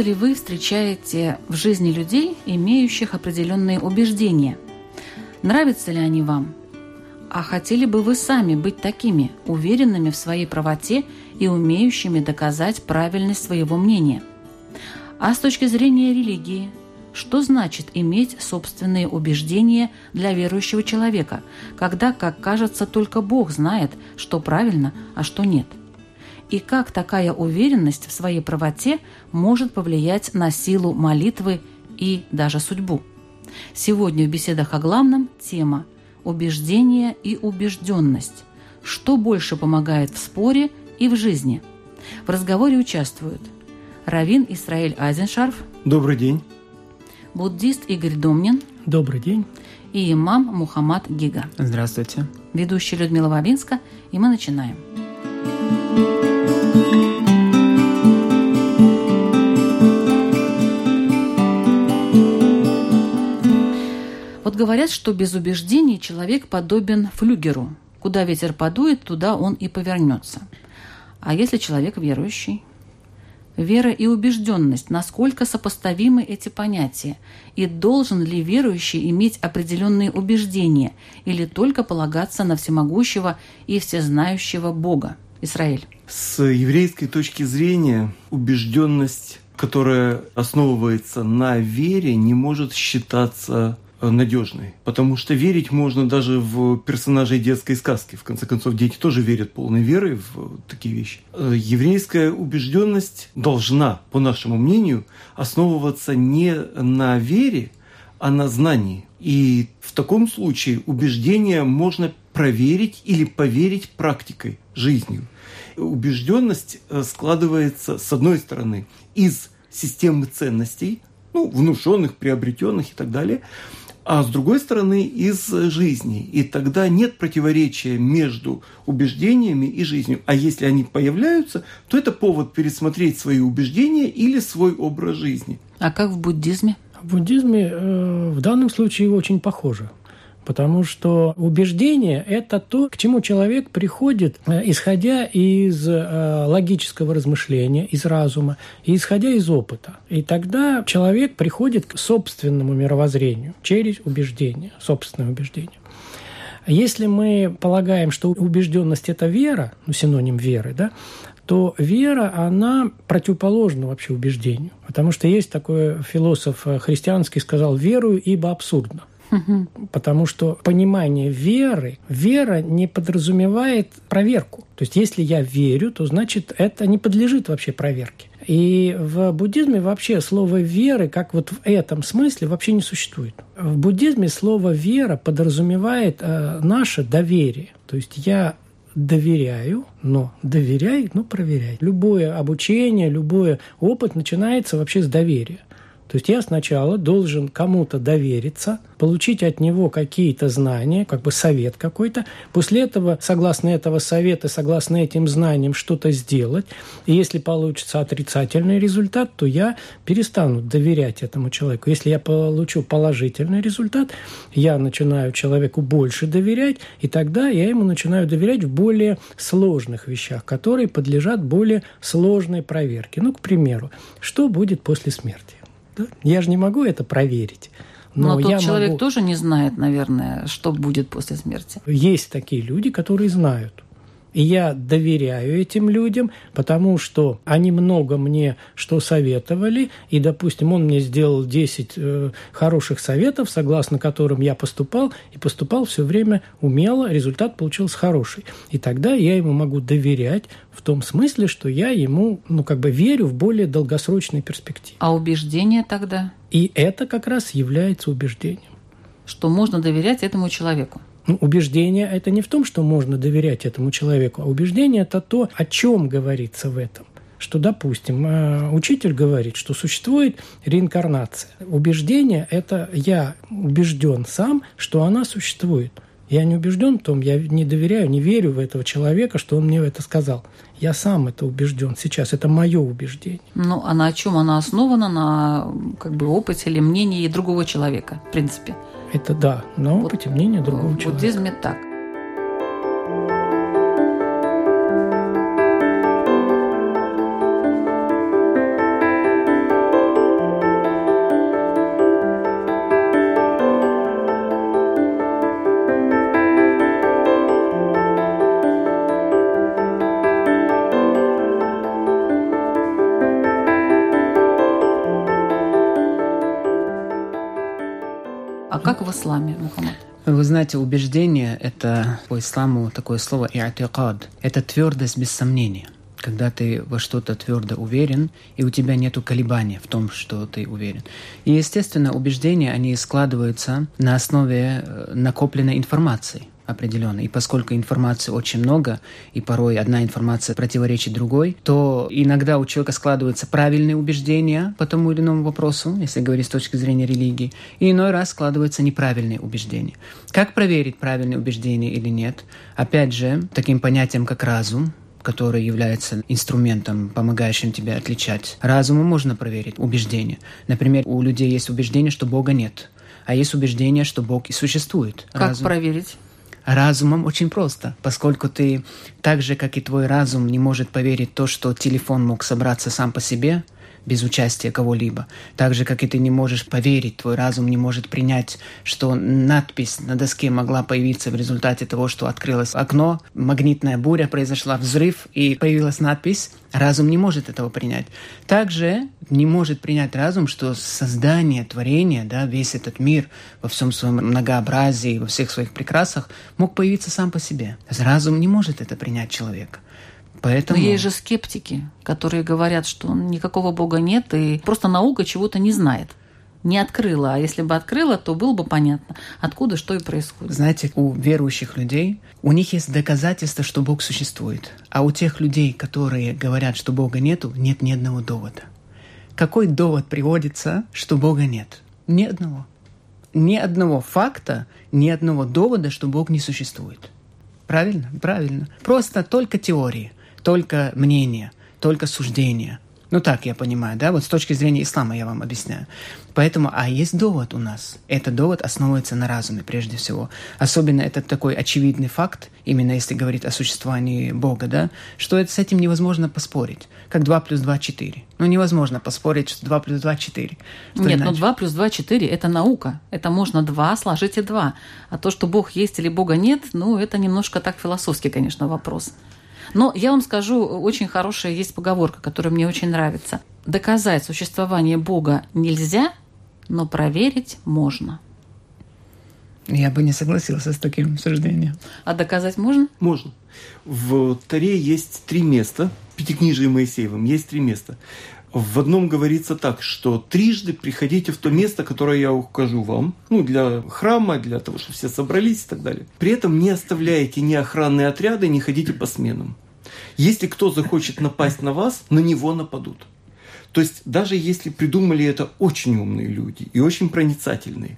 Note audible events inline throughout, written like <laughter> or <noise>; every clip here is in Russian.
Часто ли вы встречаете в жизни людей, имеющих определенные убеждения? Нравятся ли они вам? А хотели бы вы сами быть такими, уверенными в своей правоте и умеющими доказать правильность своего мнения? А с точки зрения религии, что значит иметь собственные убеждения для верующего человека, когда, как кажется, только Бог знает, что правильно, а что нет? И как такая уверенность в своей правоте может повлиять на силу молитвы и даже судьбу. Сегодня в беседах о главном тема «Убеждение и убежденность». Что больше помогает в споре и в жизни? В разговоре участвуют Равин Исраиль Айзеншарф. Добрый день. Буддист Игорь Домнин. Добрый день. И имам Мухаммад Гига. Здравствуйте. Ведущая Людмила Вавинска. И мы начинаем. Вот говорят, что без убеждений человек подобен флюгеру. Куда ветер подует, туда он и повернется. А если человек верующий? Вера и убежденность, насколько сопоставимы эти понятия? И должен ли верующий иметь определенные убеждения или только полагаться на всемогущего и всезнающего Бога? Израиль. С еврейской точки зрения убежденность, которая основывается на вере, не может считаться Э, надежной. Потому что верить можно даже в персонажей детской сказки. В конце концов, дети тоже верят полной верой в такие вещи. Э, еврейская убежденность должна, по нашему мнению, основываться не на вере, а на знании. И в таком случае убеждение можно проверить или поверить практикой, жизнью. Убежденность э, складывается, с одной стороны, из системы ценностей, ну, внушенных, приобретенных и так далее, а с другой стороны из жизни. И тогда нет противоречия между убеждениями и жизнью. А если они появляются, то это повод пересмотреть свои убеждения или свой образ жизни. А как в буддизме? В буддизме э, в данном случае очень похоже. Потому что убеждение – это то, к чему человек приходит, э, исходя из э, логического размышления, из разума, и исходя из опыта. И тогда человек приходит к собственному мировоззрению через убеждение, собственное убеждение. Если мы полагаем, что убежденность – это вера, ну, синоним веры, да, то вера, она противоположна вообще убеждению. Потому что есть такой философ э, христианский, сказал, верую, ибо абсурдно. Потому что понимание веры, вера не подразумевает проверку. То есть, если я верю, то значит это не подлежит вообще проверке. И в буддизме вообще слово веры, как вот в этом смысле, вообще не существует. В буддизме слово вера подразумевает э, наше доверие. То есть я доверяю, но доверяй, но проверяй. Любое обучение, любой опыт начинается вообще с доверия. То есть я сначала должен кому-то довериться, получить от него какие-то знания, как бы совет какой-то. После этого, согласно этого совета, согласно этим знаниям, что-то сделать. И если получится отрицательный результат, то я перестану доверять этому человеку. Если я получу положительный результат, я начинаю человеку больше доверять, и тогда я ему начинаю доверять в более сложных вещах, которые подлежат более сложной проверке. Ну, к примеру, что будет после смерти? Да? Я же не могу это проверить. Но, Но тот человек могу... тоже не знает, наверное, что будет после смерти. Есть такие люди, которые знают. И я доверяю этим людям, потому что они много мне что советовали, и, допустим, он мне сделал 10 э, хороших советов, согласно которым я поступал, и поступал все время умело, результат получился хороший. И тогда я ему могу доверять в том смысле, что я ему, ну, как бы верю в более долгосрочной перспективе. А убеждение тогда? И это как раз является убеждением. Что можно доверять этому человеку? Ну, убеждение – это не в том, что можно доверять этому человеку, а убеждение – это то, о чем говорится в этом что, допустим, э, учитель говорит, что существует реинкарнация. Убеждение – это я убежден сам, что она существует. Я не убежден в том, я не доверяю, не верю в этого человека, что он мне это сказал. Я сам это убежден сейчас, это мое убеждение. Ну, а на чем она основана? На как бы опыте или мнении другого человека, в принципе. Это да, опыте вот, мнения другого человека. В буддизме так. Исламе, Мухаммад? Вы знаете, убеждение – это по исламу такое слово «иатикад». Это твердость без сомнения когда ты во что-то твердо уверен, и у тебя нет колебания в том, что ты уверен. И, естественно, убеждения, они складываются на основе э, накопленной информации определенно. И поскольку информации очень много, и порой одна информация противоречит другой, то иногда у человека складываются правильные убеждения по тому или иному вопросу, если говорить с точки зрения религии, и иной раз складываются неправильные убеждения. Как проверить правильные убеждения или нет? Опять же, таким понятием, как разум, который является инструментом, помогающим тебе отличать. Разумом можно проверить убеждения. Например, у людей есть убеждение, что Бога нет, а есть убеждение, что Бог и существует. Как Разум... проверить? Разумом очень просто, поскольку ты так же, как и твой разум, не может поверить то, что телефон мог собраться сам по себе – без участия кого-либо. Так же, как и ты не можешь поверить, твой разум не может принять, что надпись на доске могла появиться в результате того, что открылось окно, магнитная буря, произошла взрыв и появилась надпись. Разум не может этого принять. Также не может принять разум, что создание, творение, да, весь этот мир во всем своем многообразии, во всех своих прекрасах мог появиться сам по себе. Разум не может это принять человека. Поэтому... Но есть же скептики, которые говорят, что никакого Бога нет, и просто наука чего-то не знает. Не открыла, а если бы открыла, то было бы понятно, откуда что и происходит. Знаете, у верующих людей, у них есть доказательства, что Бог существует. А у тех людей, которые говорят, что Бога нету, нет ни одного довода. Какой довод приводится, что Бога нет? Ни одного. Ни одного факта, ни одного довода, что Бог не существует. Правильно? Правильно. Просто только теории только мнение, только суждение. Ну так я понимаю, да, вот с точки зрения ислама я вам объясняю. Поэтому, а есть довод у нас. Этот довод основывается на разуме прежде всего. Особенно это такой очевидный факт, именно если говорить о существовании Бога, да, что это, с этим невозможно поспорить. Как 2 плюс 2 – 4. Ну невозможно поспорить, что 2 плюс 2 – 4. Что Нет, иначе? но 2 плюс 2 – 4 – это наука. Это можно 2 сложить и 2. А то, что Бог есть или Бога нет, ну это немножко так философский, конечно, вопрос. Но я вам скажу, очень хорошая есть поговорка, которая мне очень нравится. Доказать существование Бога нельзя, но проверить можно. Я бы не согласился с таким суждением. А доказать можно? Можно. В Таре есть три места, в Пятикнижии Моисеевым есть три места. В одном говорится так, что трижды приходите в то место, которое я укажу вам, ну, для храма, для того, чтобы все собрались и так далее. При этом не оставляйте ни охранные отряды, не ходите по сменам. Если кто захочет напасть на вас, на него нападут. То есть даже если придумали это очень умные люди и очень проницательные,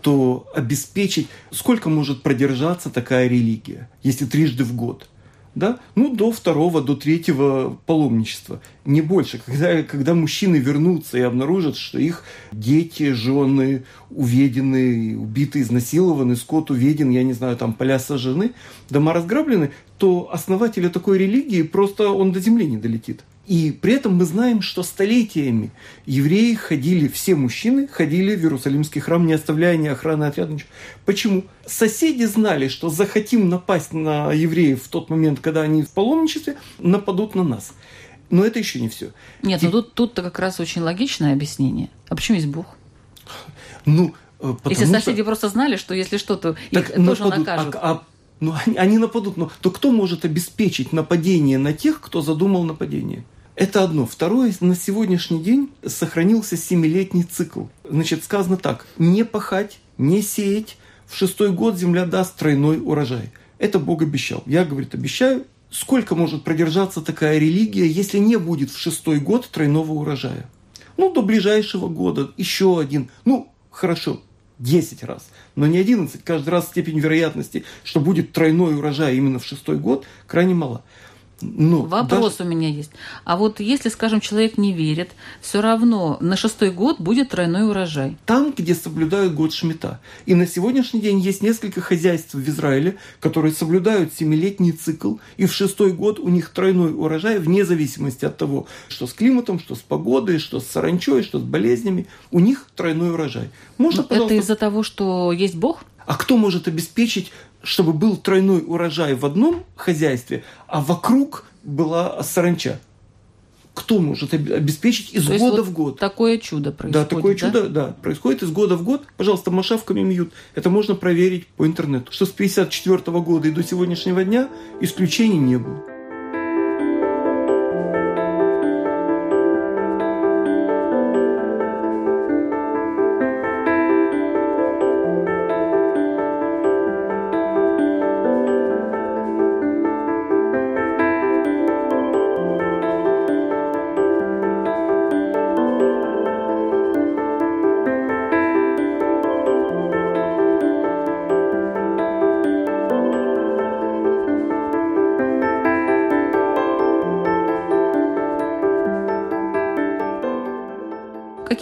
то обеспечить, сколько может продержаться такая религия, если трижды в год – да, ну, до второго, до третьего паломничества, не больше. Когда, когда мужчины вернутся и обнаружат, что их дети, жены уведены, убиты, изнасилованы, скот уведен, я не знаю, там поля сожжены, дома разграблены, то основателя такой религии просто он до земли не долетит. И при этом мы знаем, что столетиями евреи ходили, все мужчины ходили в Иерусалимский храм, не оставляя ни охраны отряда, ничего. Почему? Соседи знали, что захотим напасть на евреев в тот момент, когда они в паломничестве, нападут на нас. Но это еще не все. Нет, И... ну тут, тут-то как раз очень логичное объяснение. А почему есть Бог? Ну, э, Потому если соседи что... просто знали, что если что-то их так тоже нападут. накажут. А, а ну, они, они нападут, но то кто может обеспечить нападение на тех, кто задумал нападение? Это одно. Второе, на сегодняшний день сохранился семилетний цикл. Значит, сказано так. Не пахать, не сеять в шестой год земля даст тройной урожай. Это Бог обещал. Я, говорит, обещаю. Сколько может продержаться такая религия, если не будет в шестой год тройного урожая? Ну, до ближайшего года еще один. Ну, хорошо, 10 раз, но не 11. Каждый раз степень вероятности, что будет тройной урожай именно в шестой год, крайне мала. Ну, Вопрос даже... у меня есть. А вот если, скажем, человек не верит, все равно на шестой год будет тройной урожай. Там, где соблюдают год Шмита. И на сегодняшний день есть несколько хозяйств в Израиле, которые соблюдают семилетний цикл, и в шестой год у них тройной урожай, вне зависимости от того, что с климатом, что с погодой, что с саранчой, что с болезнями, у них тройной урожай. Можно. Это из-за того, что есть Бог? А кто может обеспечить чтобы был тройной урожай в одном хозяйстве, а вокруг была саранча. Кто может обеспечить из То года в год? Такое чудо происходит. Да, такое да? чудо, да, происходит из года в год. Пожалуйста, машавками мьют. Это можно проверить по интернету. Что с 1954 года и до сегодняшнего дня исключений не было.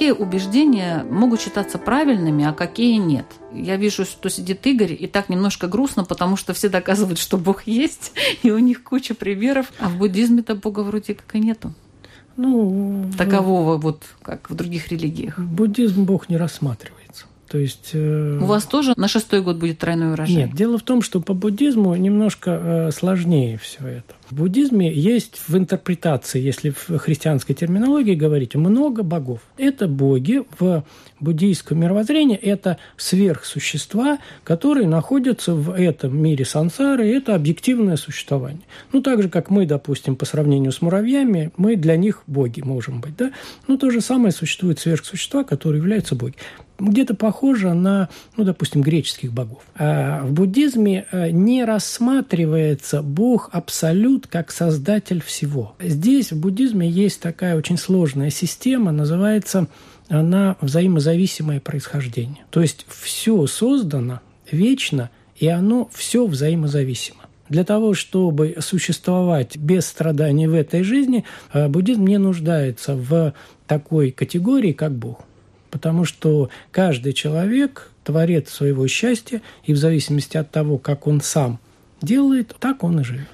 Какие убеждения могут считаться правильными, а какие нет. Я вижу, что сидит Игорь, и так немножко грустно, потому что все доказывают, что Бог есть, <laughs> и у них куча примеров, а в буддизме-то Бога вроде как и нету. Ну, такового вот, как в других религиях. Буддизм Бог не рассматривает. То есть, э... У вас тоже на шестой год будет тройной урожай? Нет, дело в том, что по буддизму немножко э, сложнее все это. В буддизме есть в интерпретации, если в христианской терминологии говорить, много богов. Это боги в буддийском мировоззрении, это сверхсущества, которые находятся в этом мире сансары, и это объективное существование. Ну, так же, как мы, допустим, по сравнению с муравьями, мы для них боги можем быть. Да? Ну, то же самое существует сверхсущества, которые являются боги где-то похоже на, ну, допустим, греческих богов. А в буддизме э, не рассматривается Бог абсолют как создатель всего. Здесь в буддизме есть такая очень сложная система, называется она взаимозависимое происхождение. То есть все создано вечно, и оно все взаимозависимо. Для того, чтобы существовать без страданий в этой жизни, э, буддизм не нуждается в такой категории, как Бог потому что каждый человек творец своего счастья, и в зависимости от того, как он сам делает, так он и живет.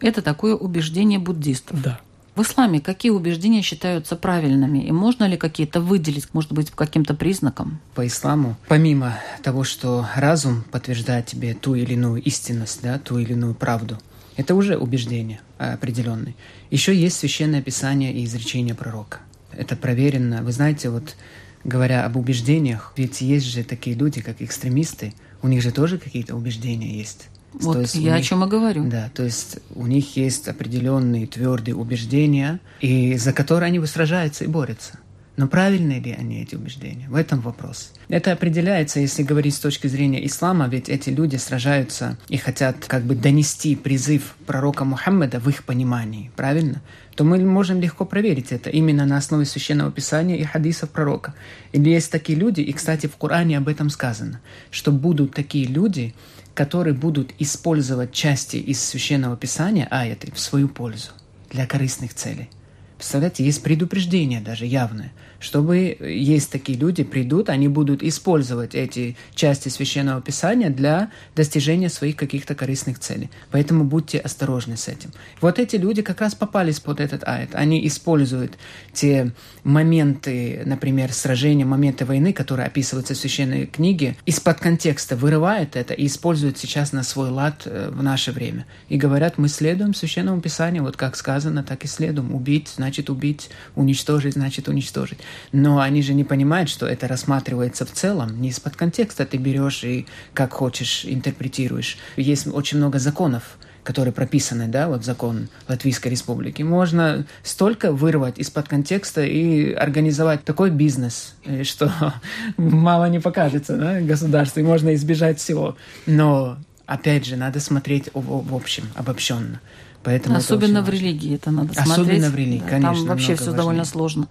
Это такое убеждение буддистов. Да. В исламе какие убеждения считаются правильными? И можно ли какие-то выделить, может быть, по каким-то признакам? По исламу, помимо того, что разум подтверждает тебе ту или иную истинность, да, ту или иную правду, это уже убеждение определенное. Еще есть священное писание и изречение пророка. Это проверено. Вы знаете, вот говоря об убеждениях, ведь есть же такие люди, как экстремисты, у них же тоже какие-то убеждения есть. Вот то есть я них, о чем и говорю. Да, то есть у них есть определенные твердые убеждения, и за которые они сражаются и борются. Но правильны ли они, эти убеждения? В этом вопрос. Это определяется, если говорить с точки зрения ислама, ведь эти люди сражаются и хотят как бы донести призыв пророка Мухаммеда в их понимании, правильно? То мы можем легко проверить это именно на основе Священного Писания и хадисов пророка. Или есть такие люди, и, кстати, в Коране об этом сказано, что будут такие люди, которые будут использовать части из Священного Писания, аяты, в свою пользу, для корыстных целей. Представляете, есть предупреждение даже явное – чтобы есть такие люди, придут, они будут использовать эти части Священного Писания для достижения своих каких-то корыстных целей. Поэтому будьте осторожны с этим. Вот эти люди как раз попались под этот аят. Они используют те моменты, например, сражения, моменты войны, которые описываются в Священной книге, из-под контекста вырывают это и используют сейчас на свой лад э, в наше время. И говорят, мы следуем Священному Писанию, вот как сказано, так и следуем. Убить значит убить, уничтожить значит уничтожить. Но они же не понимают, что это рассматривается в целом, не из-под контекста ты берешь и как хочешь интерпретируешь. Есть очень много законов, которые прописаны, да, вот закон Латвийской Республики, можно столько вырвать из-под контекста и организовать такой бизнес, э, что <laughs> мало не покажется, да, государству, и можно избежать всего. Но, опять же, надо смотреть в, общем, обобщенно. Поэтому Особенно в религии это надо Особенно смотреть. Особенно в религии, да, конечно. Там вообще все важнее. довольно сложно.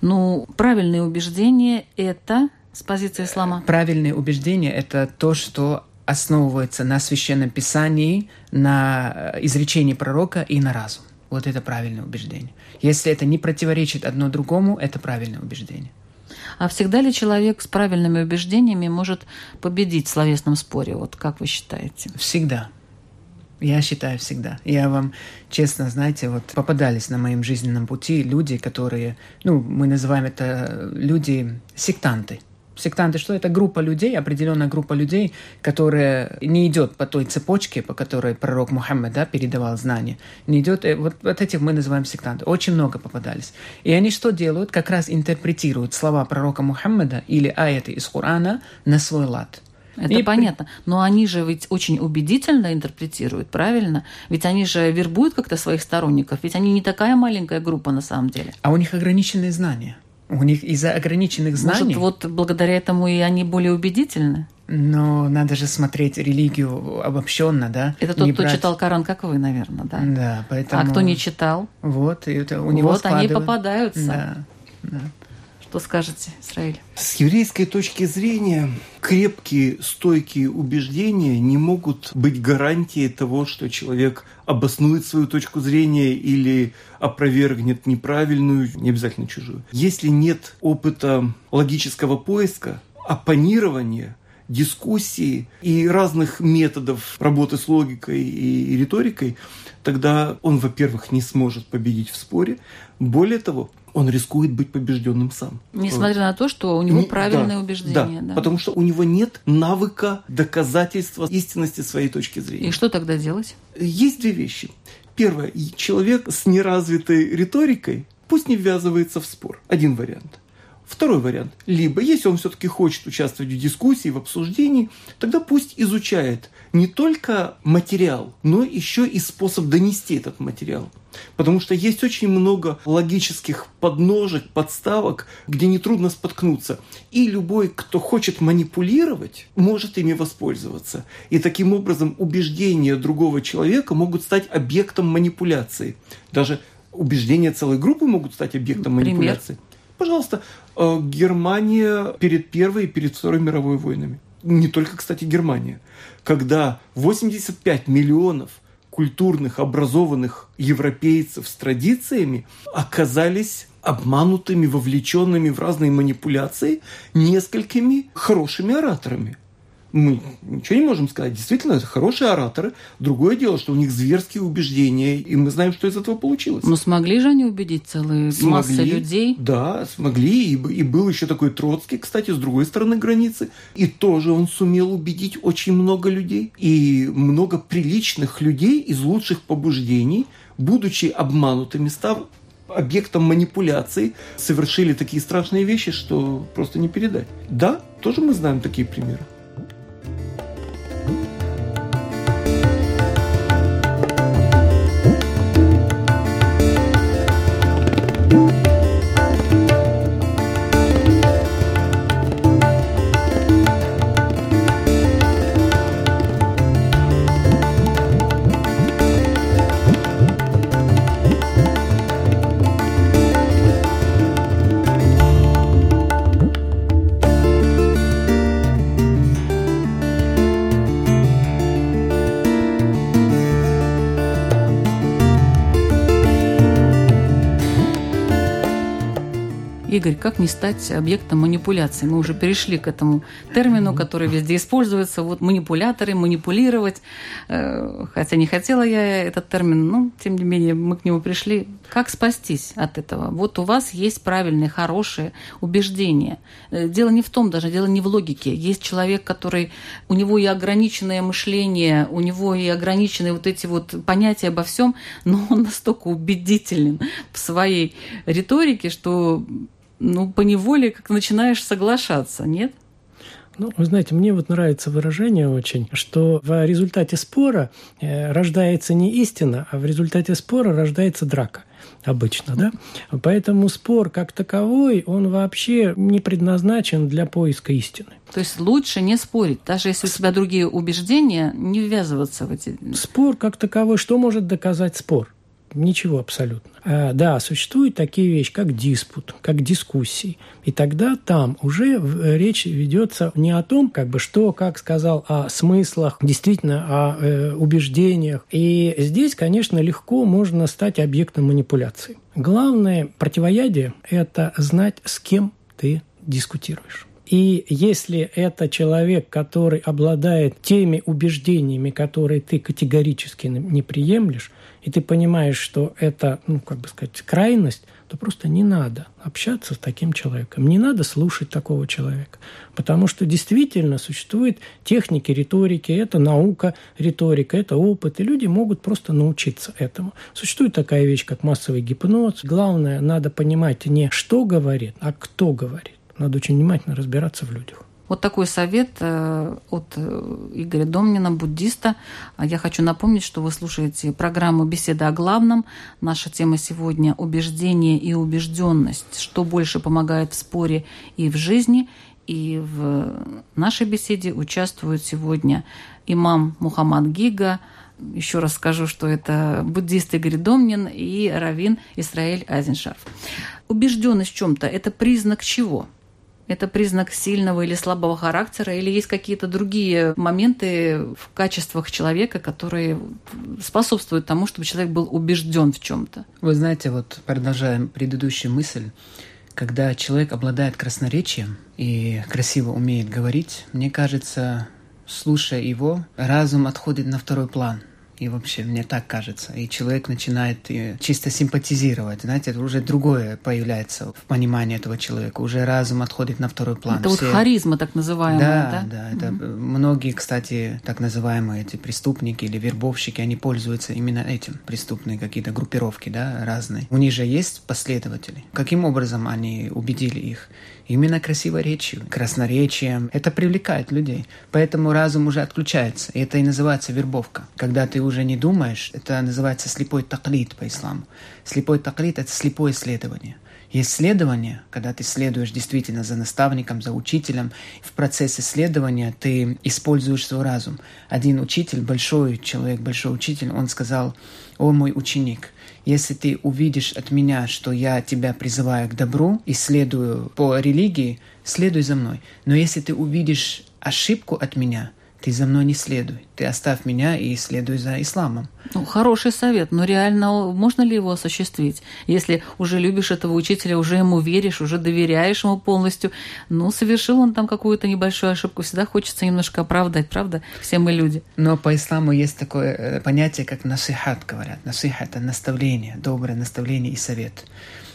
Ну, правильные убеждения – это с позиции ислама? Правильные убеждения – это то, что основывается на священном писании, на э, изречении пророка и на разум. Вот это правильное убеждение. Если это не противоречит одно другому, это правильное убеждение. А всегда ли человек с правильными убеждениями может победить в словесном споре? Вот как вы считаете? Всегда. Я считаю всегда. Я вам честно, знаете, вот попадались на моем жизненном пути люди, которые, ну, мы называем это люди сектанты. Сектанты, что это группа людей, определенная группа людей, которая не идет по той цепочке, по которой пророк Мухаммед да, передавал знания. Не идет, э, вот, вот этих мы называем сектанты. Очень много попадались. И они что делают? Как раз интерпретируют слова пророка Мухаммеда или аяты из Корана на свой лад. Это и понятно. Но они же ведь очень убедительно интерпретируют, правильно? Ведь они же вербуют как-то своих сторонников. Ведь они не такая маленькая группа на самом деле. А у них ограниченные знания. У них из-за ограниченных знаний... Может, вот благодаря этому и они более убедительны? Но надо же смотреть религию обобщенно, да? Это тот, не кто брать... читал Коран, как вы, наверное, да? Да, поэтому... А кто не читал? Вот, и это у него Вот складывает... они попадаются. Да, да. Что скажете, Израиль? С еврейской точки зрения крепкие, стойкие убеждения не могут быть гарантией того, что человек обоснует свою точку зрения или опровергнет неправильную, не обязательно чужую. Если нет опыта логического поиска, оппонирования, дискуссии и разных методов работы с логикой и риторикой, тогда он, во-первых, не сможет победить в споре. Более того, он рискует быть побежденным сам. Несмотря на то, что у него не, правильное да, убеждение. Да, да, потому что у него нет навыка доказательства истинности своей точки зрения. И что тогда делать? Есть две вещи. Первое. Человек с неразвитой риторикой пусть не ввязывается в спор. Один вариант. Второй вариант. Либо, если он все-таки хочет участвовать в дискуссии, в обсуждении, тогда пусть изучает не только материал, но еще и способ донести этот материал. Потому что есть очень много логических подножек, подставок, где нетрудно споткнуться. И любой, кто хочет манипулировать, может ими воспользоваться. И таким образом убеждения другого человека могут стать объектом манипуляции. Даже убеждения целой группы могут стать объектом Пример. манипуляции. Пожалуйста, э, Германия перед Первой и перед Второй мировой войнами. Не только, кстати, Германия. Когда 85 миллионов культурных, образованных европейцев с традициями оказались обманутыми, вовлеченными в разные манипуляции несколькими хорошими ораторами мы ничего не можем сказать. Действительно, это хорошие ораторы. Другое дело, что у них зверские убеждения, и мы знаем, что из этого получилось. Но смогли же они убедить целые смогли, массы людей? Да, смогли. И, и был еще такой Троцкий, кстати, с другой стороны границы. И тоже он сумел убедить очень много людей. И много приличных людей из лучших побуждений, будучи обманутыми, став объектом манипуляций, совершили такие страшные вещи, что просто не передать. Да, тоже мы знаем такие примеры. Игорь, как не стать объектом манипуляции? Мы уже перешли к этому термину, который везде используется. Вот манипуляторы, манипулировать. Э, хотя не хотела я этот термин, но тем не менее мы к нему пришли. Как спастись от этого? Вот у вас есть правильные, хорошие убеждения. Э, дело не в том, даже дело не в логике. Есть человек, который у него и ограниченное мышление, у него и ограниченные вот эти вот понятия обо всем, но он настолько убедителен в своей риторике, что ну, по неволе как начинаешь соглашаться, нет? Ну, вы знаете, мне вот нравится выражение очень, что в результате спора э, рождается не истина, а в результате спора рождается драка обычно, да? Поэтому спор как таковой, он вообще не предназначен для поиска истины. То есть лучше не спорить, даже если у тебя другие убеждения, не ввязываться в эти... Спор как таковой, что может доказать спор? Ничего абсолютно. А, да, существуют такие вещи, как диспут, как дискуссии. И тогда там уже речь ведется не о том, как бы что, как сказал, о смыслах, действительно о э, убеждениях. И здесь, конечно, легко можно стать объектом манипуляции. Главное противоядие – это знать, с кем ты дискутируешь. И если это человек, который обладает теми убеждениями, которые ты категорически не приемлешь, и ты понимаешь, что это, ну, как бы сказать, крайность, то просто не надо общаться с таким человеком. Не надо слушать такого человека. Потому что действительно существуют техники риторики, это наука риторика, это опыт, и люди могут просто научиться этому. Существует такая вещь, как массовый гипноз. Главное, надо понимать не что говорит, а кто говорит. Надо очень внимательно разбираться в людях. Вот такой совет э, от э, Игоря Домнина, буддиста. Я хочу напомнить, что вы слушаете программу «Беседа о главном». Наша тема сегодня – убеждение и убежденность. Что больше помогает в споре и в жизни. И в нашей беседе участвуют сегодня имам Мухаммад Гига, еще раз скажу, что это буддист Игорь Домнин и раввин Исраэль Азеншарф. Убежденность в чем-то – это признак чего? Это признак сильного или слабого характера, или есть какие-то другие моменты в качествах человека, которые способствуют тому, чтобы человек был убежден в чем-то. Вы знаете, вот продолжаем предыдущую мысль, когда человек обладает красноречием и красиво умеет говорить, мне кажется, слушая его, разум отходит на второй план – и вообще, мне так кажется. И человек начинает чисто симпатизировать. Знаете, это уже другое появляется в понимании этого человека. Уже разум отходит на второй план. Это Все... вот харизма так называемая, да? Да, да. Это mm-hmm. Многие, кстати, так называемые эти преступники или вербовщики, они пользуются именно этим. Преступные какие-то группировки, да, разные. У них же есть последователи. Каким образом они убедили их? Именно красивой речью, красноречием. Это привлекает людей. Поэтому разум уже отключается. И это и называется вербовка. Когда ты уже не думаешь, это называется слепой таклит по исламу. Слепой таклит – это слепое исследование. Есть следование, когда ты следуешь действительно за наставником, за учителем. В процессе исследования ты используешь свой разум. Один учитель, большой человек, большой учитель, он сказал, «О мой ученик, если ты увидишь от меня, что я тебя призываю к добру и следую по религии, следуй за мной. Но если ты увидишь ошибку от меня – ты за мной не следуй, ты оставь меня и следуй за исламом. Ну, хороший совет, но реально можно ли его осуществить? Если уже любишь этого учителя, уже ему веришь, уже доверяешь ему полностью, ну, совершил он там какую-то небольшую ошибку, всегда хочется немножко оправдать, правда? Все мы люди. Но по исламу есть такое э, понятие, как насихат, говорят. Насиха – это наставление, доброе наставление и совет.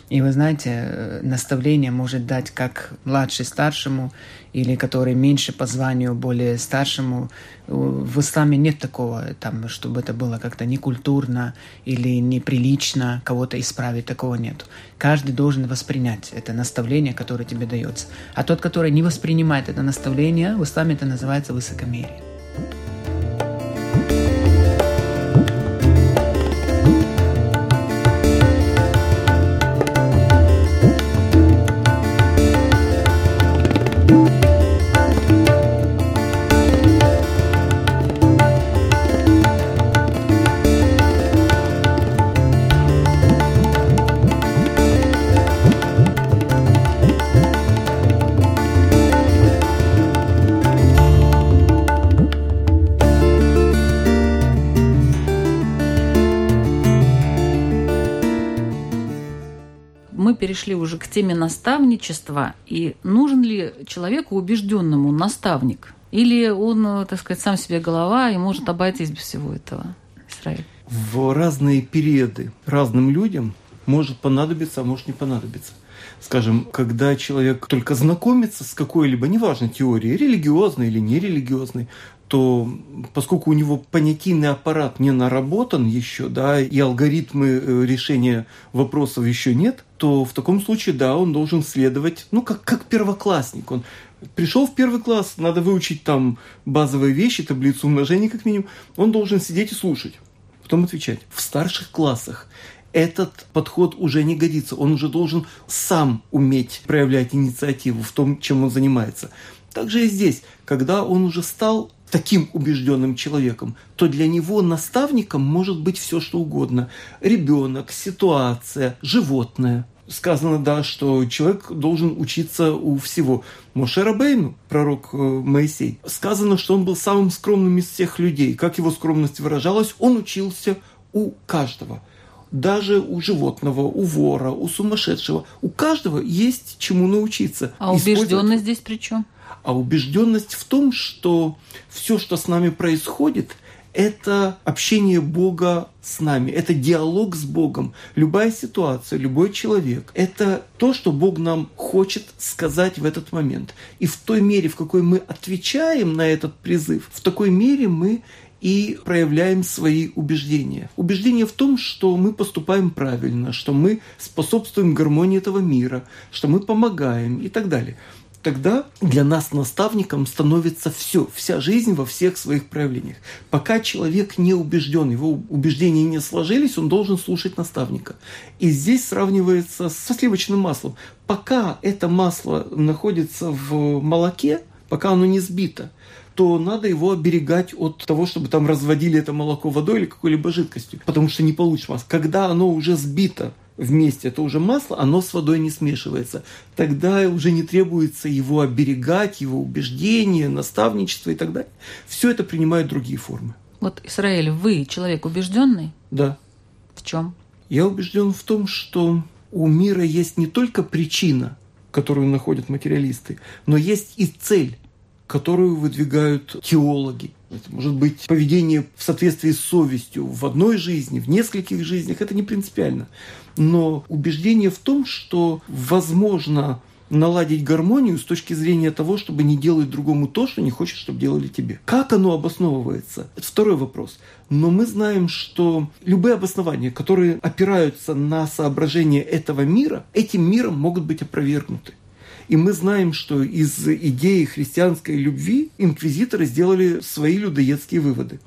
И вы знаете, э, наставление может дать как младший старшему, или который меньше по званию, более старшему. В исламе нет такого, там, чтобы это было как-то некультурно или неприлично кого-то исправить, такого нет. Каждый должен воспринять это наставление, которое тебе дается. А тот, который не воспринимает это наставление, в исламе это называется высокомерие. Перешли уже к теме наставничества. И нужен ли человеку убежденному наставник? Или он, так сказать, сам себе голова и может обойтись без всего этого? Израиль. В разные периоды разным людям может понадобиться, а может не понадобиться. Скажем, когда человек только знакомится с какой-либо, неважно, теорией, религиозной или нерелигиозной, то поскольку у него понятийный аппарат не наработан еще, да, и алгоритмы э, решения вопросов еще нет, то в таком случае, да, он должен следовать, ну, как, как первоклассник. Он Пришел в первый класс, надо выучить там базовые вещи, таблицу умножения как минимум. Он должен сидеть и слушать, потом отвечать. В старших классах этот подход уже не годится. Он уже должен сам уметь проявлять инициативу в том, чем он занимается. Также и здесь, когда он уже стал таким убежденным человеком, то для него наставником может быть все, что угодно. Ребенок, ситуация, животное. Сказано, да, что человек должен учиться у всего. Моше Рабейну, пророк э, Моисей, сказано, что он был самым скромным из всех людей. Как его скромность выражалась, он учился у каждого – даже у животного, у вора, у сумасшедшего. У каждого есть чему научиться. А убежденность здесь при чем? А убежденность в том, что все, что с нами происходит, это общение Бога с нами, это диалог с Богом. Любая ситуация, любой человек – это то, что Бог нам хочет сказать в этот момент. И в той мере, в какой мы отвечаем на этот призыв, в такой мере мы и проявляем свои убеждения. Убеждение в том, что мы поступаем правильно, что мы способствуем гармонии этого мира, что мы помогаем и так далее. Тогда для нас наставником становится все, вся жизнь во всех своих проявлениях. Пока человек не убежден, его убеждения не сложились, он должен слушать наставника. И здесь сравнивается со сливочным маслом. Пока это масло находится в молоке, пока оно не сбито, то надо его оберегать от того, чтобы там разводили это молоко водой или какой-либо жидкостью, потому что не получишь масло. Когда оно уже сбито вместе, это уже масло, оно с водой не смешивается. Тогда уже не требуется его оберегать, его убеждения, наставничество и так далее. Все это принимает другие формы. Вот, Израиль, вы человек убежденный? Да. В чем? Я убежден в том, что у мира есть не только причина, которую находят материалисты, но есть и цель которую выдвигают теологи. Это может быть поведение в соответствии с совестью в одной жизни, в нескольких жизнях, это не принципиально. Но убеждение в том, что возможно наладить гармонию с точки зрения того, чтобы не делать другому то, что не хочет, чтобы делали тебе. Как оно обосновывается? Это второй вопрос. Но мы знаем, что любые обоснования, которые опираются на соображения этого мира, этим миром могут быть опровергнуты. И мы знаем, что из идеи христианской любви инквизиторы сделали свои людоедские выводы.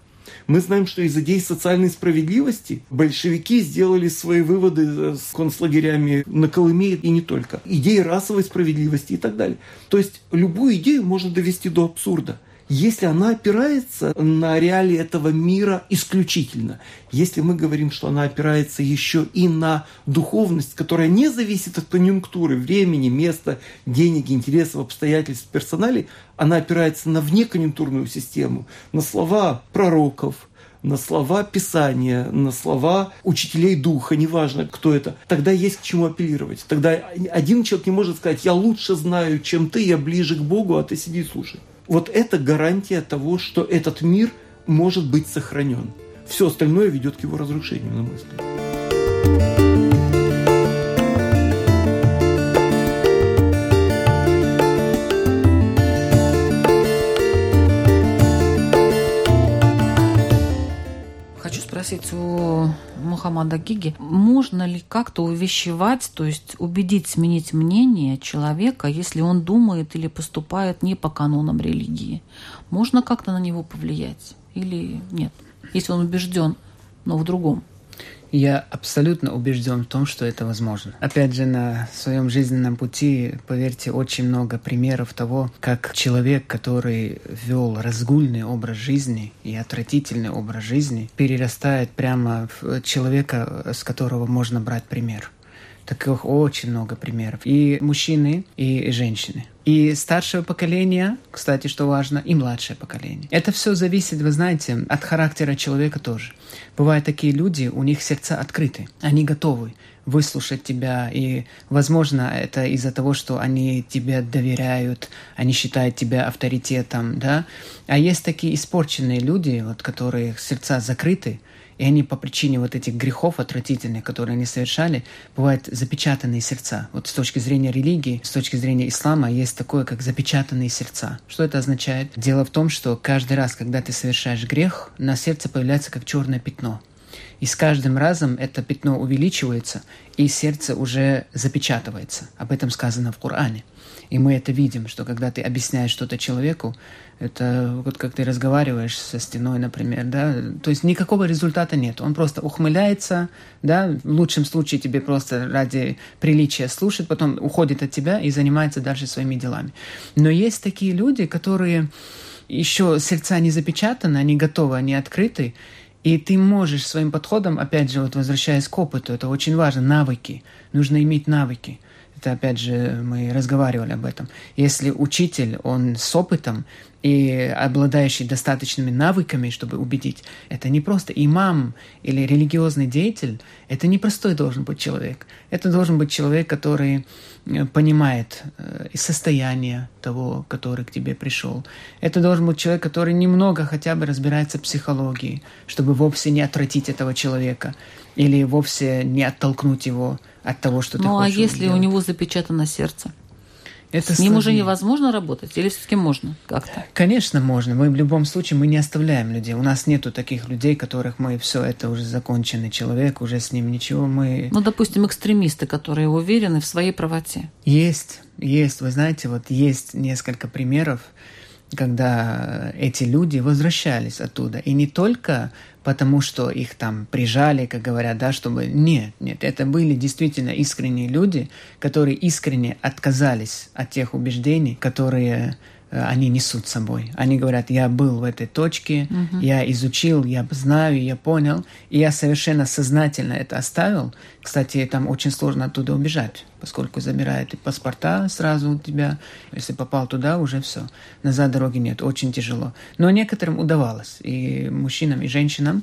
Мы знаем, что из идей социальной справедливости большевики сделали свои выводы с концлагерями на Колыме и не только. Идеи расовой справедливости и так далее. То есть любую идею можно довести до абсурда – если она опирается на реалии этого мира исключительно, если мы говорим, что она опирается еще и на духовность, которая не зависит от конъюнктуры, времени, места, денег, интересов, обстоятельств, персоналей, она опирается на внеконъюнктурную систему, на слова пророков, на слова Писания, на слова учителей духа, неважно, кто это, тогда есть к чему апеллировать. Тогда один человек не может сказать, я лучше знаю, чем ты, я ближе к Богу, а ты сиди и слушай. Вот это гарантия того, что этот мир может быть сохранен. Все остальное ведет к его разрушению, на мой взгляд. Спросить у Мухаммада Гиги, можно ли как-то увещевать, то есть убедить сменить мнение человека, если он думает или поступает не по канонам религии? Можно как-то на него повлиять или нет? Если он убежден, но в другом. Я абсолютно убежден в том, что это возможно. Опять же, на своем жизненном пути, поверьте, очень много примеров того, как человек, который вел разгульный образ жизни и отвратительный образ жизни, перерастает прямо в человека, с которого можно брать пример. Таких очень много примеров. И мужчины, и женщины. И старшее поколение, кстати, что важно, и младшее поколение. Это все зависит, вы знаете, от характера человека тоже. Бывают такие люди, у них сердца открыты, они готовы выслушать тебя, и, возможно, это из-за того, что они тебе доверяют, они считают тебя авторитетом, да. А есть такие испорченные люди, вот, которые сердца закрыты, и они по причине вот этих грехов отвратительных, которые они совершали, бывают запечатанные сердца. Вот с точки зрения религии, с точки зрения ислама есть такое, как запечатанные сердца. Что это означает? Дело в том, что каждый раз, когда ты совершаешь грех, на сердце появляется как черное пятно. И с каждым разом это пятно увеличивается, и сердце уже запечатывается. Об этом сказано в Коране. И мы это видим, что когда ты объясняешь что-то человеку, это вот как ты разговариваешь со стеной, например, да, то есть никакого результата нет. Он просто ухмыляется, да, в лучшем случае тебе просто ради приличия слушает, потом уходит от тебя и занимается дальше своими делами. Но есть такие люди, которые еще сердца не запечатаны, они готовы, они открыты, и ты можешь своим подходом, опять же, вот возвращаясь к опыту, это очень важно, навыки. Нужно иметь навыки. Это, опять же, мы разговаривали об этом. Если учитель, он с опытом, и обладающий достаточными навыками, чтобы убедить. Это не просто имам или религиозный деятель, это не простой должен быть человек. Это должен быть человек, который понимает э, состояние того, который к тебе пришел. Это должен быть человек, который немного хотя бы разбирается в психологии, чтобы вовсе не отвратить этого человека или вовсе не оттолкнуть его от того, что ты ну, хочешь. Ну а если делать. у него запечатано сердце? Это С ним уже невозможно работать или все-таки можно как-то? Конечно, можно. Мы в любом случае мы не оставляем людей. У нас нету таких людей, которых мы все это уже законченный человек, уже с ним ничего. Мы Ну, допустим, экстремисты, которые уверены в своей правоте. есть, есть. Вы знаете, вот есть несколько примеров, когда эти люди возвращались оттуда. И не только потому, что их там прижали, как говорят, да, чтобы... Нет, нет, это были действительно искренние люди, которые искренне отказались от тех убеждений, которые они несут с собой. Они говорят, я был в этой точке, я изучил, я знаю, я понял, и я совершенно сознательно это оставил. Кстати, там очень сложно оттуда убежать, поскольку забирают и паспорта сразу у тебя. Если попал туда, уже все. Назад дороги нет, очень тяжело. Но некоторым удавалось, и мужчинам, и женщинам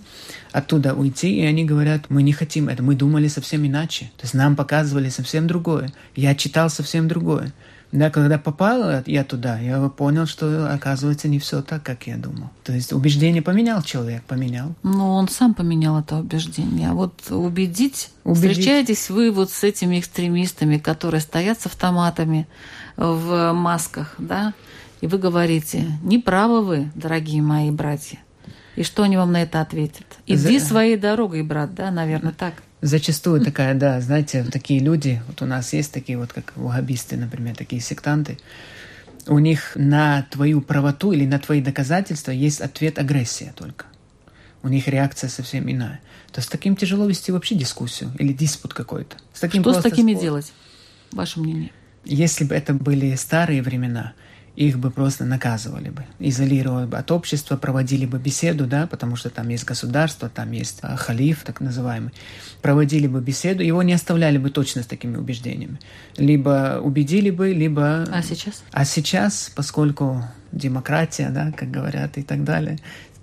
оттуда уйти, и они говорят, мы не хотим это, мы думали совсем иначе. То есть нам показывали совсем другое. Я читал совсем другое. Да, когда попал я туда, я понял, что оказывается не все так, как я думал. То есть убеждение поменял человек, поменял. Но он сам поменял это убеждение. А вот убедить, Убедить. встречаетесь вы вот с этими экстремистами, которые стоят с автоматами в масках, да, и вы говорите, не правы вы, дорогие мои братья. И что они вам на это ответят? Иди За- своей дорогой, брат, да, наверное, так. Зачастую такая, да, знаете, такие люди, вот у нас есть такие вот, как вахабисты, например, такие сектанты, у них на твою правоту или на твои доказательства есть ответ агрессия только. У них реакция совсем иная. То с таким тяжело вести вообще дискуссию или диспут какой-то. С таким Что с такими спор. делать? Ваше мнение? Если бы это были старые времена, их бы просто наказывали бы, изолировали бы от общества, проводили бы беседу, да, потому что там есть государство, там есть а, халиф, так называемый, проводили бы беседу, его не оставляли бы точно с такими убеждениями. Либо убедили бы, либо... А сейчас? А сейчас, поскольку демократия, да, как говорят и так далее,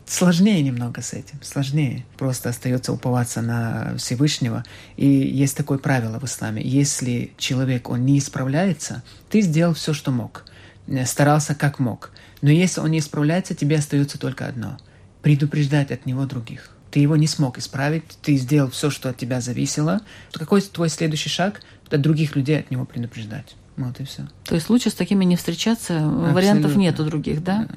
сложнее немного с этим, сложнее. Просто остается уповаться на Всевышнего. И есть такое правило в исламе. Если человек, он не исправляется, ты сделал все, что мог. Э, Старался как мог. Но если он не исправляется, тебе остается только одно. Предупреждать от него других. Ты его не смог исправить, ты сделал все, что от тебя зависело. Какой твой следующий шаг? Это других людей от него предупреждать. Вот и все. То есть лучше с такими не встречаться, вариантов Абсолютно. нету других, да?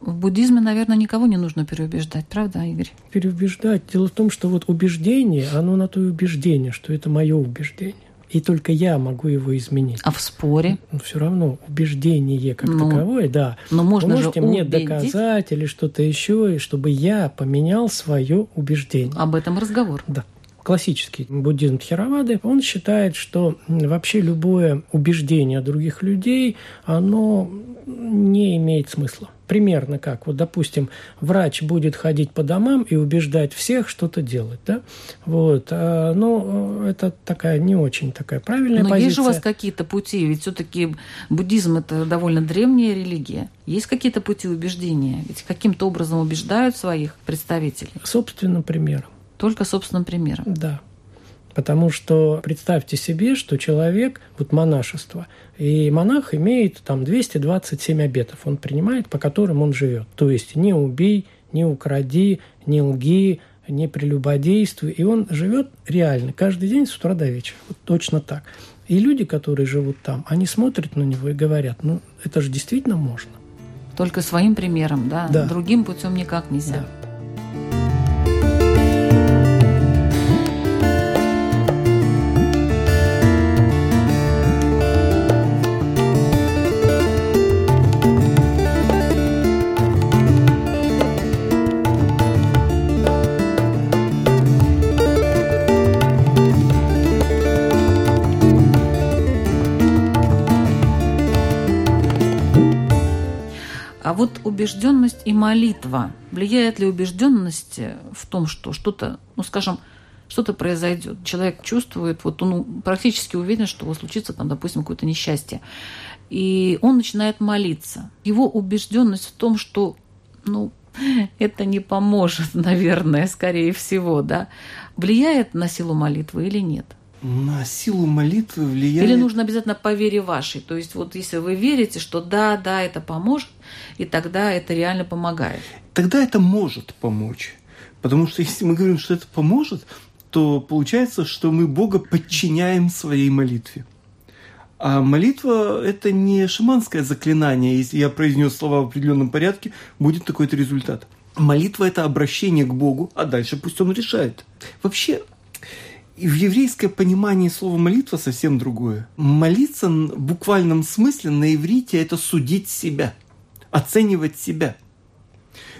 В буддизме, наверное, никого не нужно переубеждать, правда, Игорь? Переубеждать. Дело в том, что вот убеждение, оно на то и убеждение, что это мое убеждение. И только я могу его изменить. А в споре? Но все равно убеждение как Ну, таковое, да. Но можно Вы же можете мне убедить. доказать или что-то еще, и чтобы я поменял свое убеждение. Об этом разговор. Да. Классический буддизм Тхеравады, он считает, что вообще любое убеждение других людей, оно не имеет смысла. Примерно как, вот, допустим, врач будет ходить по домам и убеждать всех что-то делать, да? Вот, а, э, это такая не очень такая правильная Но позиция. есть же у вас какие-то пути, ведь все-таки буддизм это довольно древняя религия. Есть какие-то пути убеждения? Ведь каким-то образом убеждают своих представителей. Собственным примером. Только собственным примером. Да. Потому что представьте себе, что человек, вот монашество, и монах имеет там 227 обетов, он принимает, по которым он живет. То есть не убей, не укради, не лги, не прелюбодействуй. И он живет реально каждый день с утра до вечера. Вот точно так. И люди, которые живут там, они смотрят на него и говорят, ну это же действительно можно. Только своим примером, да? Да. Другим путем никак нельзя. Да. А вот убежденность и молитва. Влияет ли убежденность в том, что что-то, ну, скажем, что-то произойдет. Человек чувствует, вот он практически уверен, что вот случится там, допустим, какое-то несчастье. И он начинает молиться. Его убежденность в том, что, ну, <laughs> это не поможет, <laughs> наверное, скорее всего, да, влияет на силу молитвы или нет? На силу молитвы влияет... Или нужно обязательно по вере вашей? То есть вот если вы верите, что да, да, это поможет, и тогда это реально помогает. Тогда это может помочь. Потому что если мы говорим, что это поможет, то получается, что мы Бога подчиняем своей молитве. А молитва – это не шаманское заклинание. Если я произнес слова в определенном порядке, будет такой-то результат. Молитва – это обращение к Богу, а дальше пусть Он решает. Вообще, в еврейское понимание слова молитва совсем другое. Молиться в буквальном смысле на иврите – это судить себя, оценивать себя –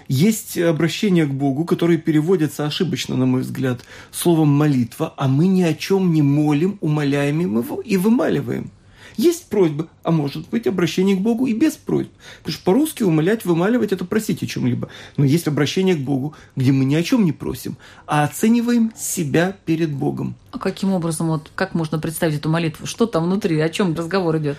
есть обращение к Богу, которые переводятся ошибочно, на мой взгляд, словом «молитва», а мы ни о чем не молим, умоляем его и вымаливаем. Есть просьбы, а может быть обращение к Богу и без просьб. Потому что по-русски умолять, вымаливать – это просить о чем-либо. Но есть обращение к Богу, где мы ни о чем не просим, а оцениваем себя перед Богом. А каким образом, вот как можно представить эту молитву? Что там внутри, о чем разговор идет?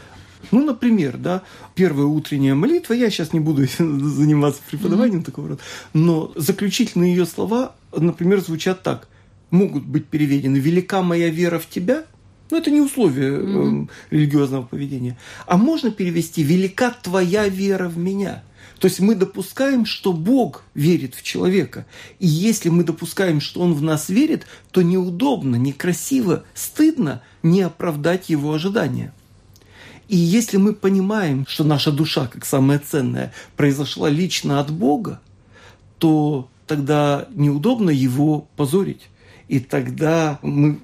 Ну, например, да, первая утренняя молитва, я сейчас не буду <laughs> заниматься преподаванием mm-hmm. такого рода, но заключительные ее слова, например, звучат так. Могут быть переведены «Велика моя вера в тебя», но это не условие mm-hmm. э, религиозного поведения. А можно перевести «Велика твоя вера в меня». То есть мы допускаем, что Бог верит в человека. И если мы допускаем, что Он в нас верит, то неудобно, некрасиво, стыдно не оправдать Его ожидания. И если мы понимаем, что наша душа, как самая ценная, произошла лично от Бога, то тогда неудобно его позорить. И тогда мы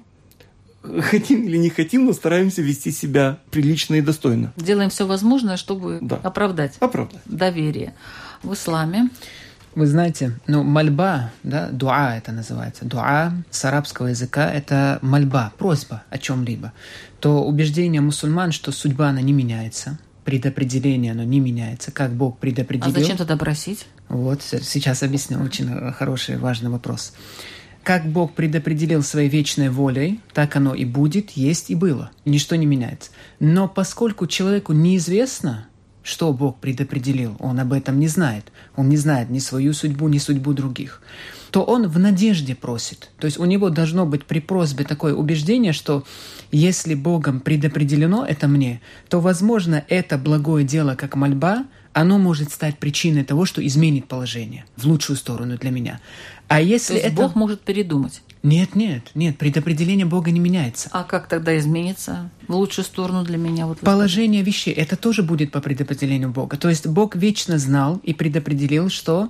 хотим или не хотим, но стараемся вести себя прилично и достойно. Делаем все возможное, чтобы да. оправдать, оправдать доверие. В исламе вы знаете, ну, мольба, да, дуа это называется. Дуа с арабского языка – это мольба, просьба о чем-либо. То убеждение мусульман, что судьба, она не меняется, предопределение, оно не меняется, как Бог предопределил. А зачем тогда просить? Вот, сейчас объясню, очень хороший, важный вопрос. Как Бог предопределил своей вечной волей, так оно и будет, есть и было. Ничто не меняется. Но поскольку человеку неизвестно, что Бог предопределил, он об этом не знает. Он не знает ни свою судьбу, ни судьбу других. То он в надежде просит. То есть у него должно быть при просьбе такое убеждение, что если Богом предопределено это мне, то, возможно, это благое дело, как мольба, оно может стать причиной того, что изменит положение в лучшую сторону для меня. А если это... Бог может передумать? Нет, нет, нет, предопределение Бога не меняется. А как тогда изменится в лучшую сторону для меня? Вот Положение вещей, это тоже будет по предопределению Бога. То есть Бог вечно знал и предопределил, что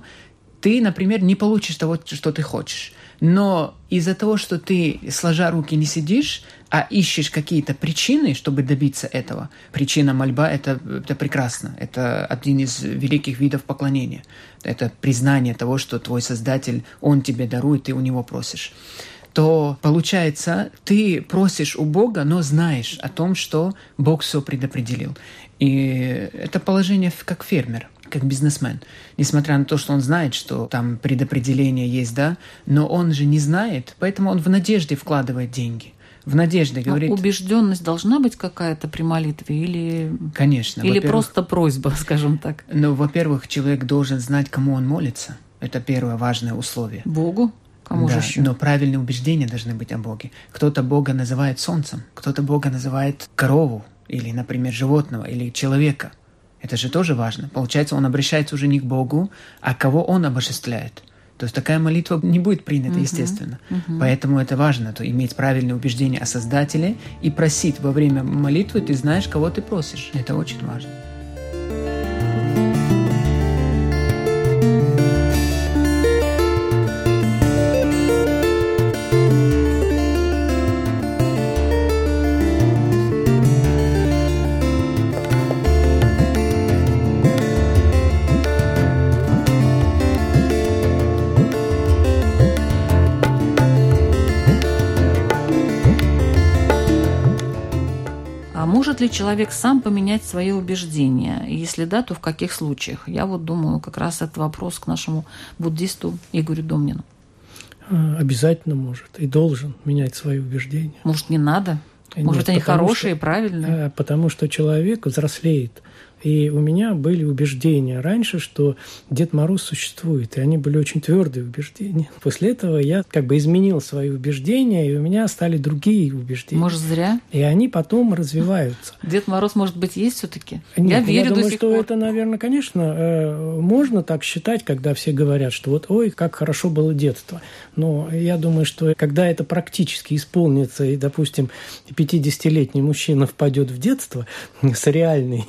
ты, например, не получишь того, что ты хочешь. Но из-за того, что ты, сложа руки, не сидишь, а ищешь какие-то причины, чтобы добиться этого, причина мольба это, это прекрасно. Это один из великих видов поклонения. Это признание того, что твой Создатель, Он тебе дарует, ты у Него просишь то получается, ты просишь у Бога, но знаешь о том, что Бог все предопределил. И это положение как фермер как бизнесмен. Несмотря на то, что он знает, что там предопределение есть, да, но он же не знает, поэтому он в надежде вкладывает деньги. В надежде говорит... А убежденность должна быть какая-то при молитве или... Конечно. Или просто просьба, <laughs> скажем так? Ну, во-первых, человек должен знать, кому он молится. Это первое важное условие. Богу? Кому да, же еще? Но правильные убеждения должны быть о Боге. Кто-то Бога называет солнцем, кто-то Бога называет корову, или, например, животного, или человека – это же тоже важно. Получается, он обращается уже не к Богу, а кого он обожествляет. То есть такая молитва не будет принята, uh-huh, естественно. Uh-huh. Поэтому это важно, то иметь правильное убеждение о Создателе и просить во время молитвы, ты знаешь, кого ты просишь. Это очень важно. Ли человек сам поменять свои убеждения? Если да, то в каких случаях? Я вот думаю, как раз это вопрос к нашему буддисту Игорю Домнину. А, обязательно может и должен менять свои убеждения. Может, не надо? Может, Нет, они хорошие, что, правильные? А, потому что человек взрослеет и у меня были убеждения раньше, что Дед Мороз существует, и они были очень твердые убеждения. <laughs> После этого я как бы изменил свои убеждения, и у меня стали другие убеждения. Может, зря? И они потом развиваются. <laughs> Дед Мороз, может быть, есть все-таки? Я верю я думаю, до сих что пор. это, наверное, конечно, э, можно так считать, когда все говорят, что вот, ой, как хорошо было детство. Но я думаю, что когда это практически исполнится, и, допустим, 50-летний мужчина впадет в детство <laughs> с реальной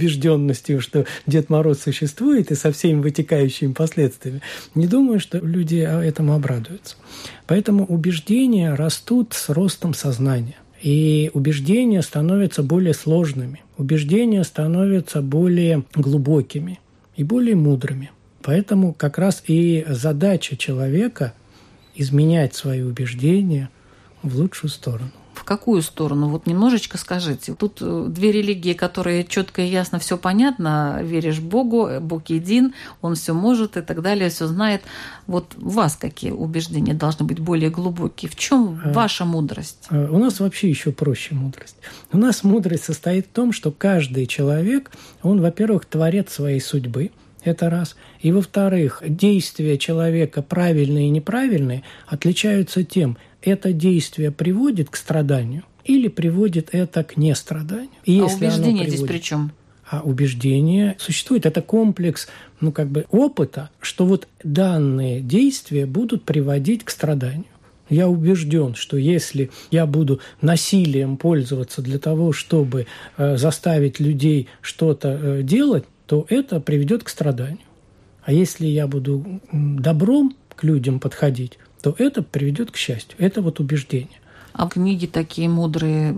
убежденностью, что Дед Мороз существует и со всеми вытекающими последствиями, не думаю, что люди этому обрадуются. Поэтому убеждения растут с ростом сознания. И убеждения становятся более сложными, убеждения становятся более глубокими и более мудрыми. Поэтому как раз и задача человека изменять свои убеждения в лучшую сторону. Какую сторону? Вот немножечко скажите. Тут э, две религии, которые четко и ясно все понятно. Веришь Богу, Бог един, Он все может и так далее, все знает. Вот у вас какие убеждения должны быть более глубокие? В чем э, ваша мудрость? Э, у нас вообще еще проще мудрость. У нас мудрость состоит в том, что каждый человек, он, во-первых, творец своей судьбы, это раз. И во-вторых, действия человека правильные и неправильные отличаются тем, это действие приводит к страданию или приводит это к нестраданию. И а если убеждение приводит, здесь при чем? А убеждение существует. Это комплекс ну, как бы опыта, что вот данные действия будут приводить к страданию. Я убежден, что если я буду насилием пользоваться для того, чтобы э, заставить людей что-то э, делать, то это приведет к страданию. А если я буду добром к людям подходить, то это приведет к счастью. Это вот убеждение. А книги такие мудрые,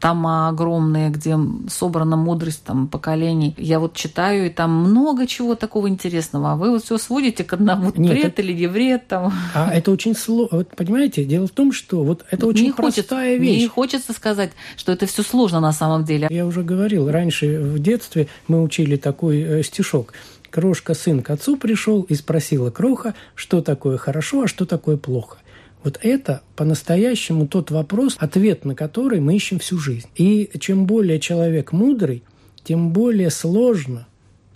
тома огромные, где собрана мудрость там, поколений. Я вот читаю, и там много чего такого интересного. А вы вот все сводите к одному. Нет, вред это... или не вред. Там. А это очень сложно. Вот, понимаете, дело в том, что вот это очень не простая вещь. Не хочется сказать, что это все сложно на самом деле. Я уже говорил, раньше в детстве мы учили такой э, стишок – Крошка сын к отцу пришел и спросила Кроха, что такое хорошо, а что такое плохо. Вот это по-настоящему тот вопрос, ответ на который мы ищем всю жизнь. И чем более человек мудрый, тем более сложно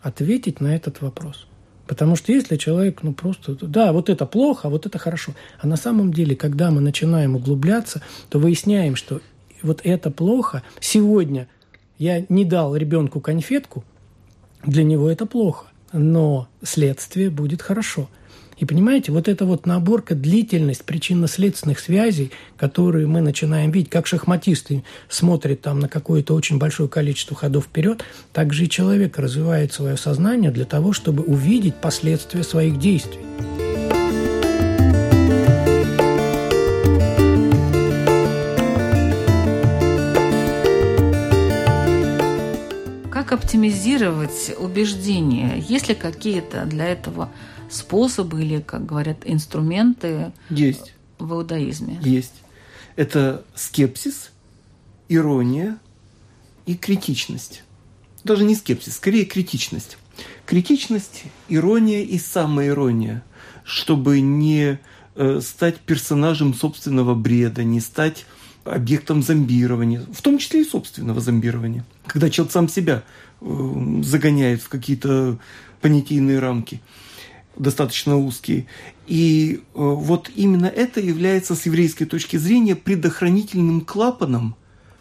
ответить на этот вопрос. Потому что если человек, ну просто, да, вот это плохо, а вот это хорошо. А на самом деле, когда мы начинаем углубляться, то выясняем, что вот это плохо. Сегодня я не дал ребенку конфетку, для него это плохо но следствие будет хорошо. И понимаете, вот эта вот наборка, длительность причинно-следственных связей, которые мы начинаем видеть, как шахматисты смотрят там на какое-то очень большое количество ходов вперед, так же и человек развивает свое сознание для того, чтобы увидеть последствия своих действий. Как оптимизировать убеждения? Есть ли какие-то для этого способы или, как говорят, инструменты Есть. в иудаизме? Есть. Это скепсис, ирония и критичность. Даже не скепсис, скорее критичность. Критичность, ирония и самоирония, чтобы не э, стать персонажем собственного бреда, не стать объектом зомбирования, в том числе и собственного зомбирования. Когда человек сам себя э, загоняет в какие-то понятийные рамки, достаточно узкие. И э, вот именно это является с еврейской точки зрения предохранительным клапаном,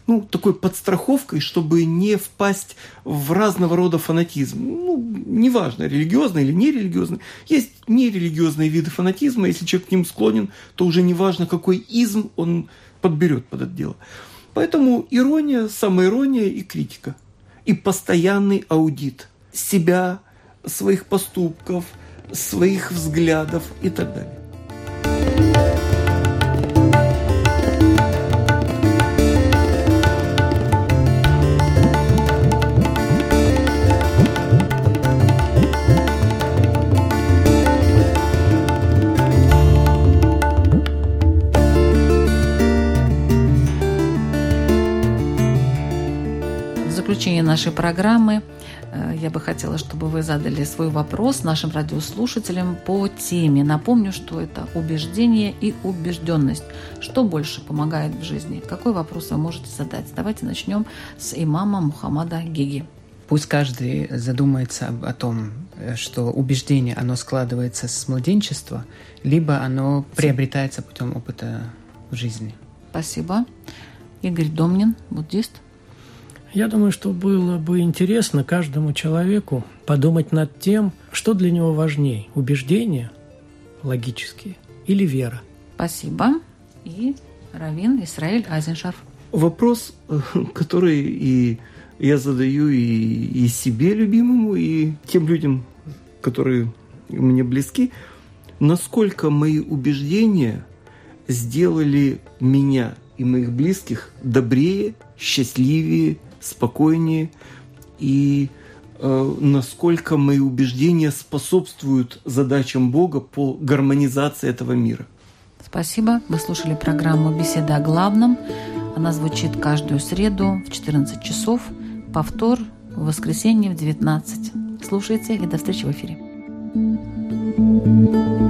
ну, такой подстраховкой, чтобы не впасть в разного рода фанатизм. Ну, неважно, религиозный или нерелигиозный. Есть нерелигиозные виды фанатизма, если человек к ним склонен, то уже неважно, какой изм он подберет под это дело. Поэтому ирония, самоирония и критика. И постоянный аудит себя, своих поступков, своих взглядов и так далее. Нашей программы э, я бы хотела, чтобы вы задали свой вопрос нашим радиослушателям по теме. Напомню, что это убеждение и убежденность. Что больше помогает в жизни? Какой вопрос вы можете задать? Давайте начнем с имама Мухаммада Гиги. Пусть каждый задумается о том, что убеждение, оно складывается с младенчества, либо оно приобретается путем опыта в жизни. Спасибо. Игорь Домнин, буддист. Я думаю, что было бы интересно каждому человеку подумать над тем, что для него важнее – убеждения логические или вера. Спасибо. И Равин Исраиль Айзеншарф. Вопрос, который и я задаю и, и себе любимому, и тем людям, которые мне близки, насколько мои убеждения сделали меня и моих близких добрее, счастливее, спокойнее и э, насколько мои убеждения способствуют задачам Бога по гармонизации этого мира. Спасибо. Вы слушали программу «Беседа о главном». Она звучит каждую среду в 14 часов, повтор в воскресенье в 19. Слушайте и до встречи в эфире. thank you